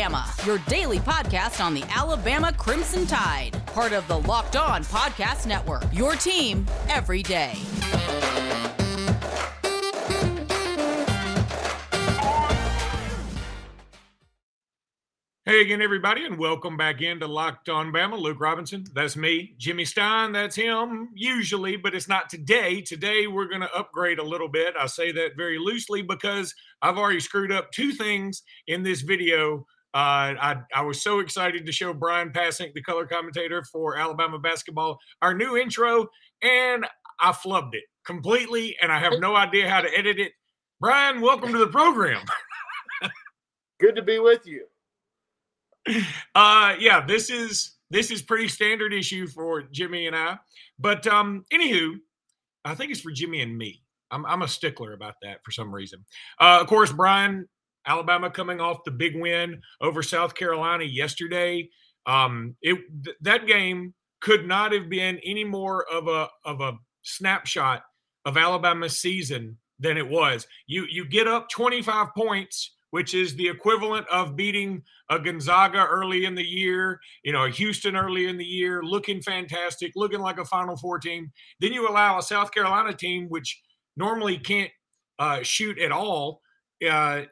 On Bama, your daily podcast on the Alabama Crimson Tide, part of the Locked On Podcast Network. Your team every day. Hey again, everybody, and welcome back into Locked On Bama. Luke Robinson, that's me. Jimmy Stein, that's him, usually, but it's not today. Today, we're going to upgrade a little bit. I say that very loosely because I've already screwed up two things in this video. Uh, I, I was so excited to show Brian Passink, the color commentator for Alabama basketball, our new intro, and I flubbed it completely, and I have no idea how to edit it. Brian, welcome to the program. Good to be with you uh yeah this is this is pretty standard issue for jimmy and i but um anywho i think it's for jimmy and me i'm, I'm a stickler about that for some reason uh of course brian alabama coming off the big win over south carolina yesterday um it th- that game could not have been any more of a of a snapshot of alabama's season than it was you you get up 25 points which is the equivalent of beating a Gonzaga early in the year, you know, a Houston early in the year, looking fantastic, looking like a Final Four team. Then you allow a South Carolina team, which normally can't uh, shoot at all, uh,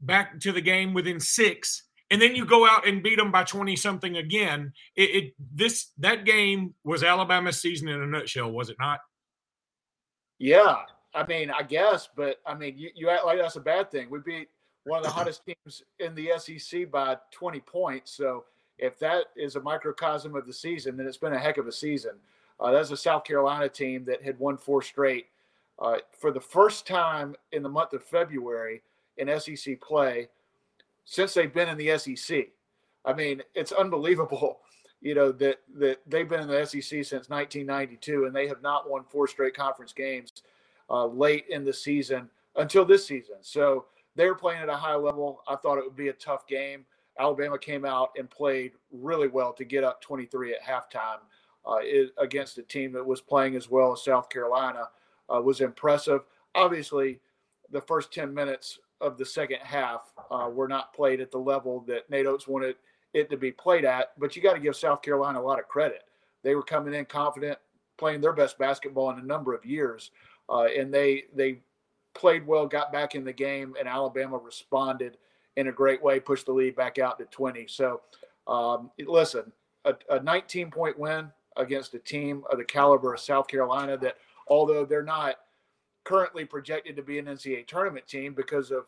back to the game within six. And then you go out and beat them by 20 something again. It, it this that game was Alabama's season in a nutshell, was it not? Yeah, I mean, I guess, but I mean, you, you act like that's a bad thing. We beat one of the hottest teams in the SEC by 20 points. So if that is a microcosm of the season, then it's been a heck of a season. Uh, that's a South Carolina team that had won four straight. Uh, for the first time in the month of February in SEC play since they've been in the SEC. I mean, it's unbelievable, you know, that that they've been in the SEC since 1992 and they have not won four straight conference games uh, late in the season until this season. So they're playing at a high level. I thought it would be a tough game. Alabama came out and played really well to get up 23 at halftime uh, it, against a team that was playing as well as South Carolina. Uh, was impressive. Obviously, the first 10 minutes of the second half uh, were not played at the level that Nate Oats wanted it to be played at. But you got to give South Carolina a lot of credit. They were coming in confident, playing their best basketball in a number of years, uh, and they they played well, got back in the game, and Alabama responded in a great way, pushed the lead back out to 20. So, um, listen, a, a 19 point win against a team of the caliber of South Carolina that, although they're not currently projected to be an NCAA tournament team because of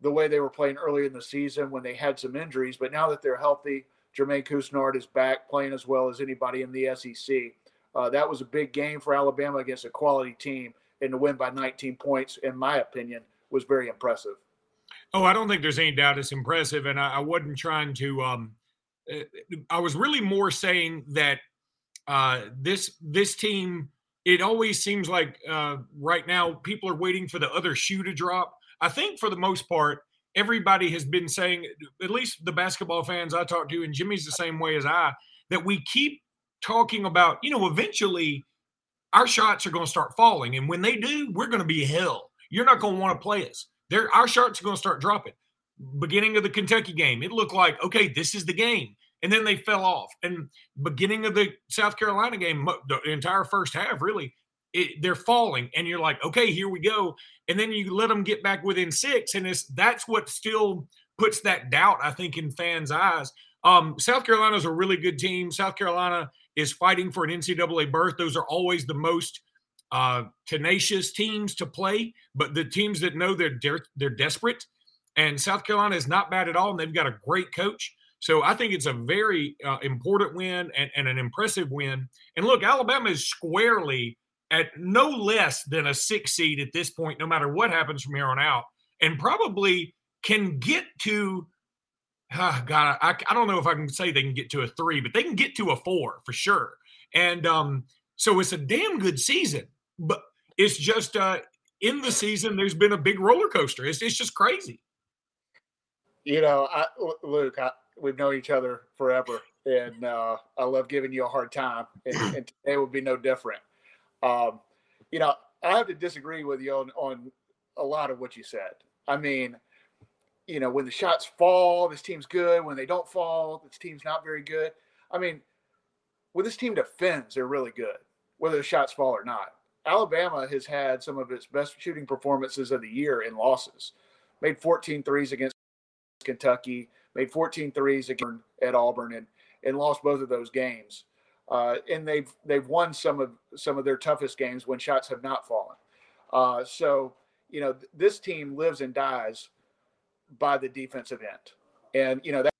the way they were playing early in the season when they had some injuries, but now that they're healthy, Jermaine Couisnard is back playing as well as anybody in the SEC. Uh, that was a big game for Alabama against a quality team and to win by 19 points, in my opinion, was very impressive. Oh, I don't think there's any doubt it's impressive, and I, I wasn't trying to. Um, uh, I was really more saying that uh, this this team. It always seems like uh, right now people are waiting for the other shoe to drop. I think for the most part, everybody has been saying, at least the basketball fans I talk to, and Jimmy's the same way as I, that we keep talking about. You know, eventually our shots are going to start falling. And when they do, we're going to be hell. You're not going to want to play us. There, our shots are going to start dropping. Beginning of the Kentucky game, it looked like, okay, this is the game. And then they fell off. And beginning of the South Carolina game, the entire first half, really, it, they're falling. And you're like, okay, here we go. And then you let them get back within six. And it's that's what still puts that doubt, I think, in fans' eyes. Um, South is a really good team. South Carolina is fighting for an NCAA berth. Those are always the most uh, tenacious teams to play, but the teams that know they're they're, they're desperate. And South Carolina is not bad at all, and they've got a great coach. So I think it's a very uh, important win and, and an impressive win. And look, Alabama is squarely at no less than a six seed at this point, no matter what happens from here on out, and probably can get to uh, God, I, I don't know if I can say they can get to a three, but they can get to a four for sure. And um, so it's a damn good season, but it's just uh, in the season, there's been a big roller coaster. It's, it's just crazy. You know, I, Luke, I, we've known each other forever, and uh, I love giving you a hard time, and, and today will be no different. Um, you know, I have to disagree with you on, on a lot of what you said. I mean, you know, when the shots fall, this team's good. When they don't fall, this team's not very good. I mean, when this team defends, they're really good, whether the shots fall or not. Alabama has had some of its best shooting performances of the year in losses. Made 14 threes against Kentucky, made 14 threes against at Auburn, and and lost both of those games. Uh, and they've they've won some of some of their toughest games when shots have not fallen. Uh, so you know th- this team lives and dies by the defensive end, and you know that,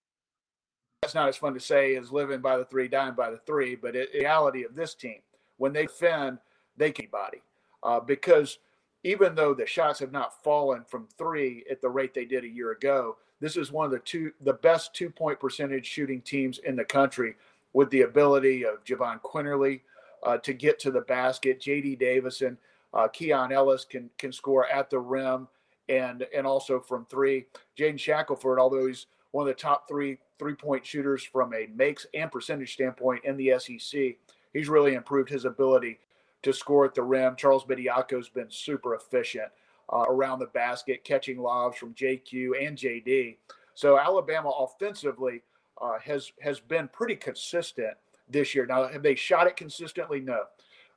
that's not as fun to say as living by the three, dying by the three. But it, reality of this team, when they defend, they can body uh, because even though the shots have not fallen from three at the rate they did a year ago, this is one of the two the best two point percentage shooting teams in the country with the ability of Jahvon Quinerly uh, to get to the basket. J.D. Davison, uh, Keon Ellis can can score at the rim and and also from three. Jaden Shackelford, although he's one of the top three three point shooters from a makes and percentage standpoint in the SEC, he's really improved his ability to score at the rim. Charles Bediako's been super efficient uh, around the basket, catching lobs from JQ and JD. So Alabama offensively uh, has has been pretty consistent this year. Now, have they shot it consistently? No.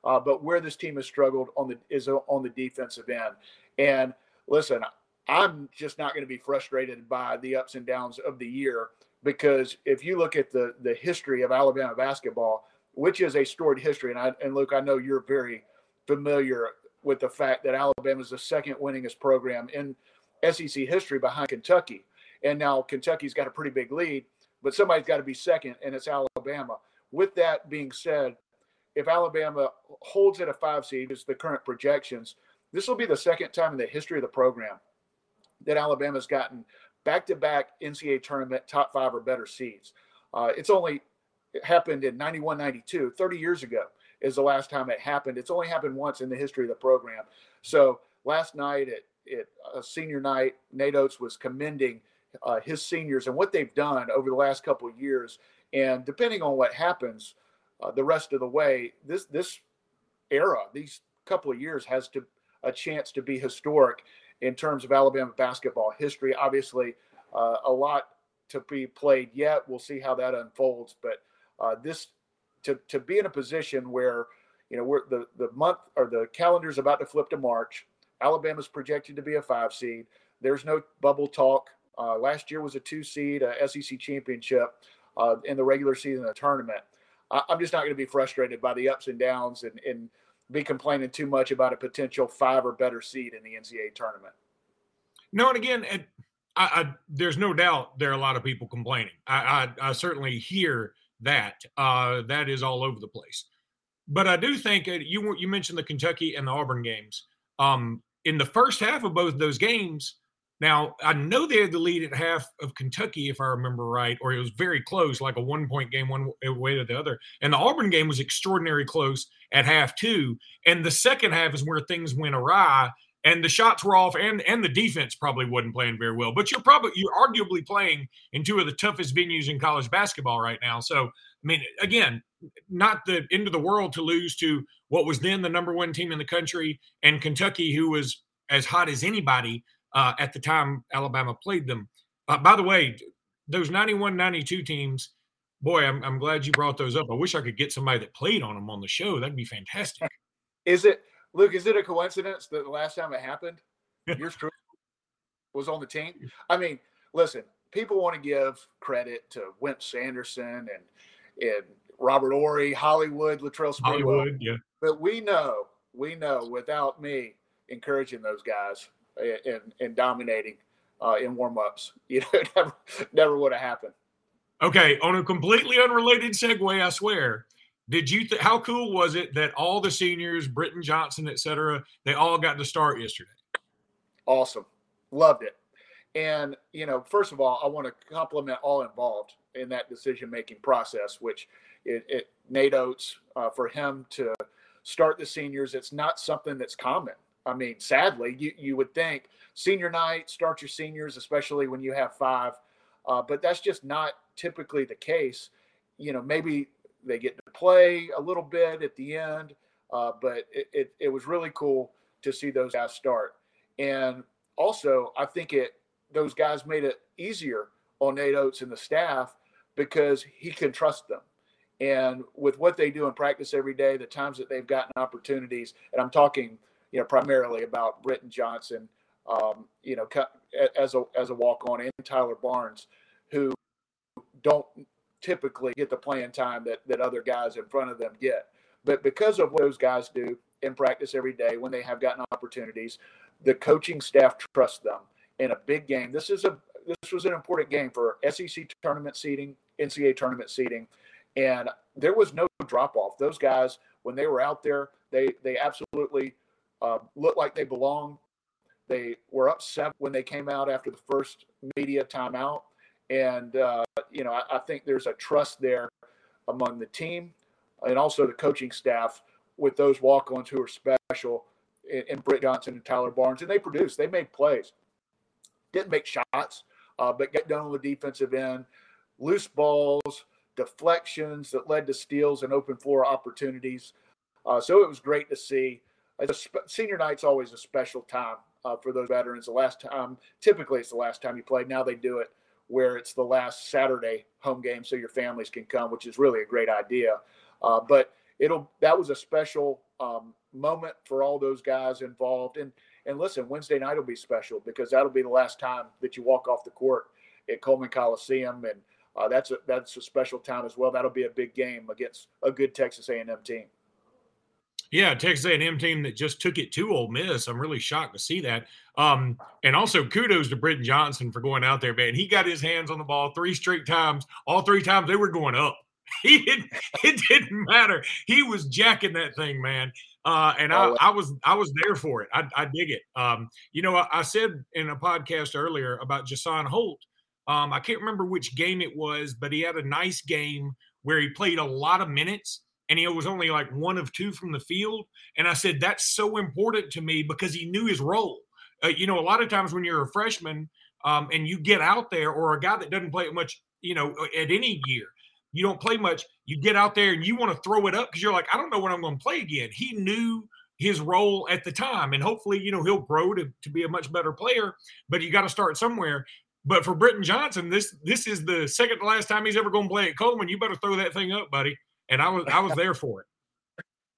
Uh, but where this team has struggled on the is on the defensive end. And listen, I'm just not going to be frustrated by the ups and downs of the year because if you look at the the history of Alabama basketball, which is a storied history, and I and Luke, I know you're very familiar with the fact that Alabama is the second winningest program in SEC history behind Kentucky. And now Kentucky's got a pretty big lead, but somebody's got to be second, and it's Alabama. With that being said, if Alabama holds at a five seed, is the current projections, this will be the second time in the history of the program that Alabama's gotten back to back NCAA tournament top five or better seeds. Uh, it's only it happened in 91 92, 30 years ago is the last time it happened. It's only happened once in the history of the program. So last night at, at a senior night, Nate Oats was commending uh, his seniors and what they've done over the last couple of years. And depending on what happens uh, the rest of the way, this this era, these couple of years, has to a chance to be historic in terms of Alabama basketball history. Obviously, uh, a lot to be played yet. We'll see how that unfolds, but uh, this to to be in a position where you know we're the the month or the calendar is about to flip to March. Alabama's projected to be a five seed. There's no bubble talk. Uh, last year was a two seed, a SEC championship uh, in the regular season of the tournament. I, am just not going to be frustrated by the ups and downs and, and be complaining too much about a potential five or better seed in the NCAA tournament. No, and again, I, I, there's no doubt there are a lot of people complaining. I, I certainly hear that. Uh, that is all over the place. But I do think you you mentioned the Kentucky and the Auburn games. Um, in the first half of both those games, now I know they had the lead at half of Kentucky, if I remember right, or it was very close, like a one point game, one way to the other. And the Auburn game was extraordinarily close at half too. And the second half is where things went awry and the shots were off and and the defense probably wasn't playing very well but you're probably you're arguably playing in two of the toughest venues in college basketball right now. So i mean again not the end of the world to lose to what was then the number one team in the country and kentucky who was as hot as anybody uh, at the time alabama played them. Uh, by the way those 91 92 teams boy I'm, I'm glad you brought those up. I wish i could get somebody that played on them on the show. That'd be fantastic. Is it Luke, is it a coincidence that the last time it happened, yours truly was on the team? I mean, listen, people want to give credit to Wimp Sanderson and and Robert Horry, Hollywood, Latrell Sprewell. Hollywood, yeah. But we know, we know, without me encouraging those guys and and dominating uh, in warm-ups, you know, never never would have happened. Okay, on a completely unrelated segue, I swear. Did you? Th- how cool was it that all the seniors, Britton Johnson, et cetera, they all got to start yesterday? Awesome, loved it. And you know, first of all, I want to compliment all involved in that decision-making process, which it, it Nate Oats uh, for him to start the seniors. It's not something that's common. I mean, sadly, you you would think senior night start your seniors, especially when you have five, uh, but that's just not typically the case. You know, maybe they get to play a little bit at the end, uh, but it, it, it was really cool to see those guys start. And also, I think it those guys made it easier on Nate Oats and the staff because he can trust them. And with what they do in practice every day, the times that they've gotten opportunities, and I'm talking, you know, primarily about Britton Johnson, um, you know, as a as a walk on, and Tyler Barnes, who don't typically get the playing time that that other guys in front of them get. But because of what those guys do in practice every day when they have gotten opportunities, the coaching staff trusts them in a big game. This is a this was an important game for SEC tournament seeding, NCAA tournament seeding, and there was no drop off. Those guys, when they were out there, they they absolutely uh, looked like they belonged. They were upset when they came out after the first media timeout, and uh, you know I, I think there's a trust there among the team and also the coaching staff with those walk-ons who are special in, Britt Johnson and Tyler Barnes, and they produced. They made plays, didn't make shots, uh, but get done on the defensive end, loose balls, deflections that led to steals and open floor opportunities. Uh, so it was great to see. Spe- senior night's always a special time uh, for those veterans. The last time, typically, it's the last time you play. Now they do it where it's the last Saturday home game, so your families can come, which is really a great idea. Uh, but it'll that was a special um, moment for all those guys involved. And and listen, Wednesday night will be special because that'll be the last time that you walk off the court at Coleman Coliseum, and uh, that's a that's a special time as well. That'll be a big game against a good Texas A&M team. Yeah, Texas A&M team that just took it to Ole Miss. I'm really shocked to see that. Um, and also kudos to Britton Johnson for going out there, man. He got his hands on the ball three straight times. All three times they were going up. He didn't. It didn't matter. He was jacking that thing, man. Uh, and I, oh, I, was I was there for it. I, I dig it. Um, you know, I, I, said in a podcast earlier about Jusaun Holt. Um, I can't remember which game it was, but he had a nice game where he played a lot of minutes and he was only like one of two from the field. And I said that's so important to me because he knew his role. Uh, you know, a lot of times when you're a freshman um, and you get out there, or a guy that doesn't play much, you know, at any year, you don't play much, you get out there and you want to throw it up because you're like, I don't know when I'm going to play again. He knew his role at the time, and hopefully, you know, he'll grow to, to be a much better player. But you got to start somewhere. But for Britton Johnson, this this is the second to last time he's ever going to play at Coleman. You better throw that thing up, buddy. And I was I was there for it.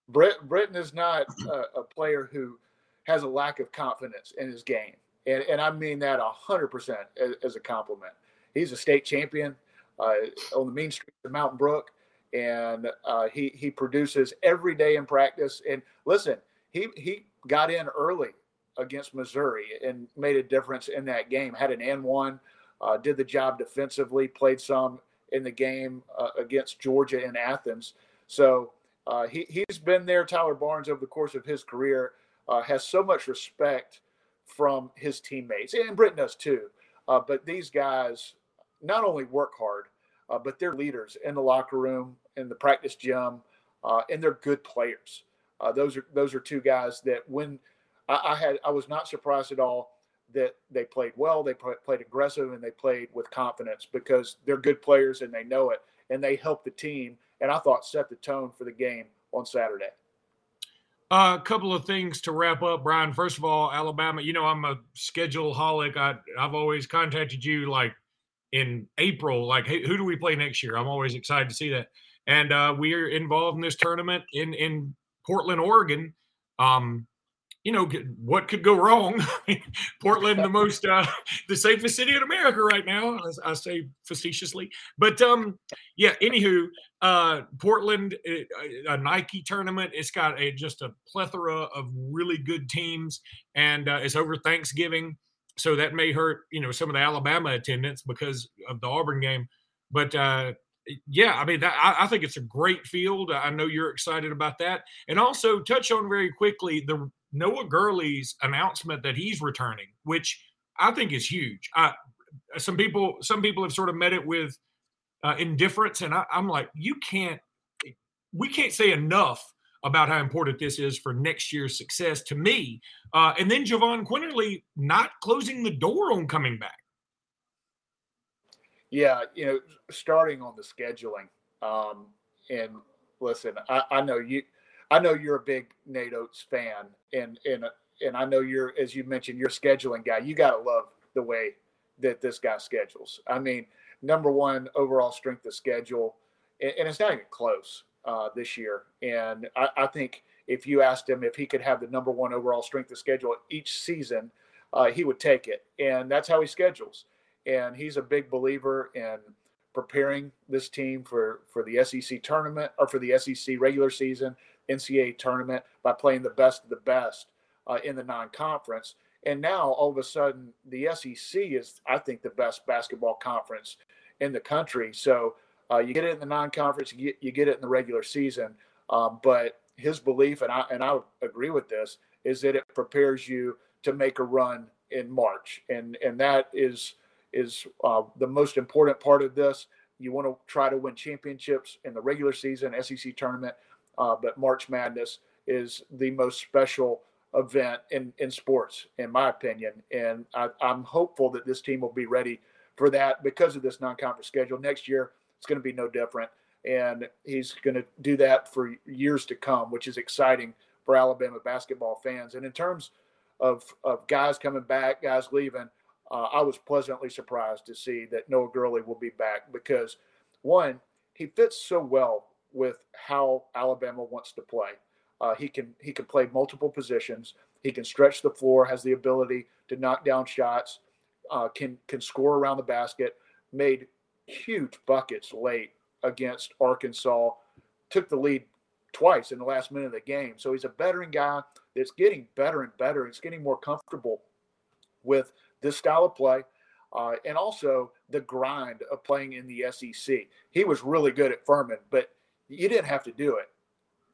Britt, Britton is not a, a, player who has a lack of confidence in his game, and and I mean that hundred percent as a compliment. He's a state champion uh, on the mean streets of Mountain Brook, and uh, he he produces every day in practice. And listen, he he got in early against Missouri and made a difference in that game. Had an N one, uh, did the job defensively, played some in the game uh, against Georgia in Athens. So uh, he he's been there. Tyler Barnes over the course of his career uh, has so much respect from his teammates, and Britton does too. but these guys not only work hard, uh, but they're leaders in the locker room, in the practice gym, uh, and they're good players. Uh, those are those are two guys that when I, I, had I was not surprised at all that they played well, they played aggressive, and they played with confidence because they're good players and they know it, and they help the team. And I thought set the tone for the game on Saturday. Uh, a couple of things to wrap up, Brian. First of all, Alabama. You know I'm a schedule holic. I've always contacted you like in April, like, hey, who do we play next year? I'm always excited to see that. And uh, we are involved in this tournament in in Portland, Oregon. Um, you know what could go wrong? Portland, the most uh, the safest city in America right now. I, I say facetiously, but um, yeah. Anywho, uh, Portland, a, a Nike tournament. It's got a just a plethora of really good teams, and uh, it's over Thanksgiving so that may hurt you know some of the Alabama attendance because of the Auburn game. But uh, yeah, I mean, that, I, I, think it's a great field. I know you're excited about that, and also touch on very quickly the Noah Gurley's announcement that he's returning, which I think is huge. I, some people, some people have sort of met it with uh, indifference, and I, I'm like, you can't, we can't say enough about how important this is for next year's success to me. Uh, and then Jahvon Quinerly not closing the door on coming back. Yeah, you know, starting on the scheduling. Um, and listen, I, I know you, I know you're a big Nate Oats fan, and and and I know you're, as you mentioned, you're scheduling guy. You got to love the way that this guy schedules. I mean, number one overall strength of schedule, and, and it's not even close uh, this year. And I, I, think if you asked him if he could have the number one overall strength of schedule each season, uh, he would take it. And that's how he schedules. And he's a big believer in preparing this team for for the SEC tournament or for the SEC regular season, NCAA tournament by playing the best of the best uh, in the non-conference. And now all of a sudden, the SEC is, I think, the best basketball conference in the country. So uh, you get it in the non-conference, you get, you get it in the regular season. Um, but his belief, and I and I agree with this, is that it prepares you to make a run in March, and and that is is uh, the most important part of this. You want to try to win championships in the regular season, SEC tournament, uh, but March Madness is the most special event in, in sports, in my opinion. And I, I'm hopeful that this team will be ready for that because of this non conference schedule. Next year, it's going to be no different. And he's going to do that for years to come, which is exciting for Alabama basketball fans. And in terms of, of guys coming back, guys leaving, uh, I was pleasantly surprised to see that Noah Gurley will be back because, one, he fits so well with how Alabama wants to play. Uh, he can he can play multiple positions. He can stretch the floor. Has the ability to knock down shots. Uh, can can score around the basket. Made huge buckets late against Arkansas. Took the lead twice in the last minute of the game. So he's a veteran guy that's getting better and better. He's getting more comfortable with this style of play. Uh, and also the grind of playing in the SEC. He was really good at Furman, but you didn't have to do it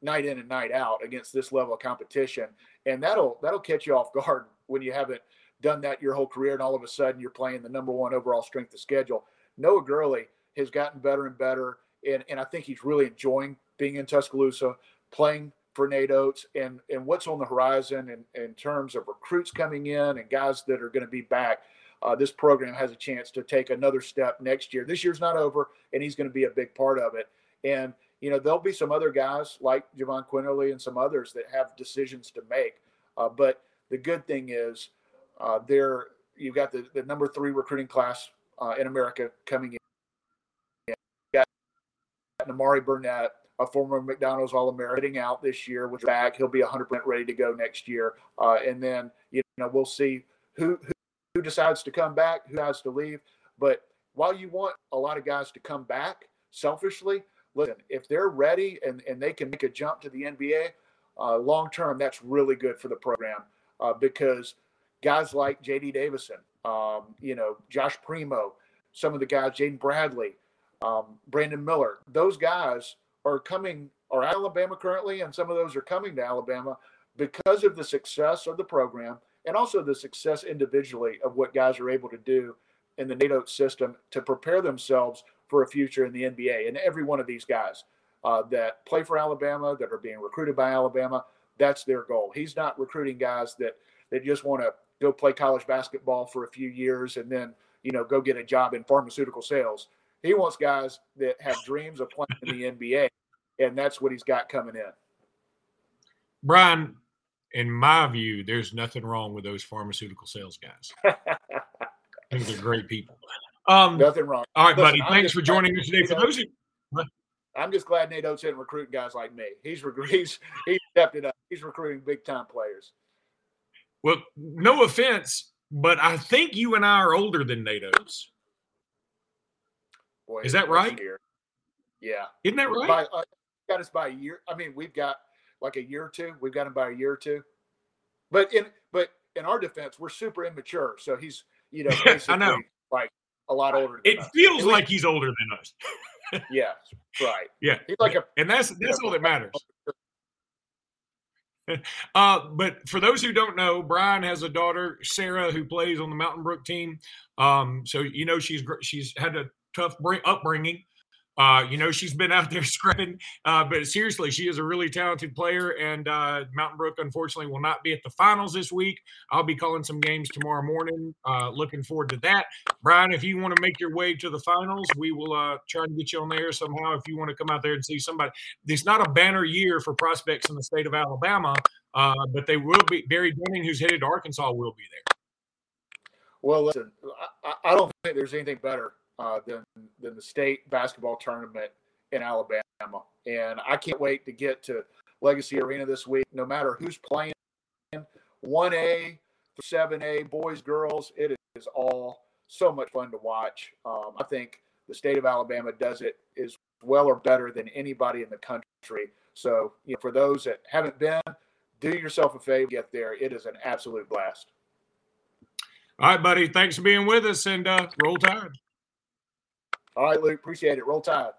night in and night out against this level of competition, and that'll that'll catch you off guard when you haven't done that your whole career, and all of a sudden you're playing the number one overall strength of schedule. Noah Gurley has gotten better and better, and and I think he's really enjoying being in Tuscaloosa, playing for Nate Oats, and and what's on the horizon in, in terms of recruits coming in and guys that are going to be back. Uh, this program has a chance to take another step next year. This year's not over, and he's going to be a big part of it. And you know, there'll be some other guys like Jahvon Quinerly and some others that have decisions to make. Uh, but the good thing is, uh, there you've got the, the number three recruiting class uh, in America coming in. You got Nimari Burnett, a former McDonald's All American, out this year with back. He'll be 100% ready to go next year. Uh, and then, you know, we'll see who, who decides to come back, who has to leave. But while you want a lot of guys to come back selfishly, listen, if they're ready and, and they can make a jump to the NBA, uh, long term, that's really good for the program uh, because guys like J.D. Davison, um, you know, Josh Primo, some of the guys, Jaden Bradley, um, Brandon Miller, those guys are coming, are Alabama currently, and some of those are coming to Alabama because of the success of the program and also the success individually of what guys are able to do in the Nate Oats system to prepare themselves for a future in the NBA. And every one of these guys uh, that play for Alabama, that are being recruited by Alabama, that's their goal. He's not recruiting guys that that just want to go play college basketball for a few years and then you know go get a job in pharmaceutical sales. He wants guys that have dreams of playing in the NBA, and that's what he's got coming in. Brian, in my view, there's nothing wrong with those pharmaceutical sales guys. I think they're great people. Um, Nothing wrong. All right, Listen, buddy. Thanks for joining us today. For those who, I'm just glad Nate Oats isn't recruiting guys like me. He's he's he's stepped it up. He's recruiting big time players. Well, no offense, but I think you and I are older than Nate Oats. Boy, is that right? Yeah. Isn't that right? By, uh, got us by a year. I mean, we've got like a year or two. We've got him by a year or two. But in but in our defense, we're super immature. So he's you know I know. like a lot older. it us. feels like he's older than us. yeah, right. Yeah, he's like a, and that's that's all that matters. Uh, but for those who don't know, Brian has a daughter, Sarah, who plays on the Mountain Brook team. Um, so you know she's she's had a tough upbringing. Uh, you know, she's been out there scrubbing, uh, but seriously, she is a really talented player. And uh, Mountain Brook, unfortunately, will not be at the finals this week. I'll be calling some games tomorrow morning. Uh, looking forward to that. Brian, if you want to make your way to the finals, we will uh, try to get you on there somehow. If you want to come out there and see somebody, it's not a banner year for prospects in the state of Alabama, uh, but they will be. Barry Dunning, who's headed to Arkansas, will be there. Well, listen, I, I don't think there's anything better uh, than than the state basketball tournament in Alabama, and I can't wait to get to Legacy Arena this week. No matter who's playing, one A, seven A, boys, girls, it is all so much fun to watch. Um, I think the state of Alabama does it as well or better than anybody in the country. So, you know, for those that haven't been, do yourself a favor, get there. It is an absolute blast. All right, buddy. Thanks for being with us and uh, roll tide. All right, Luke. Appreciate it. Roll tide.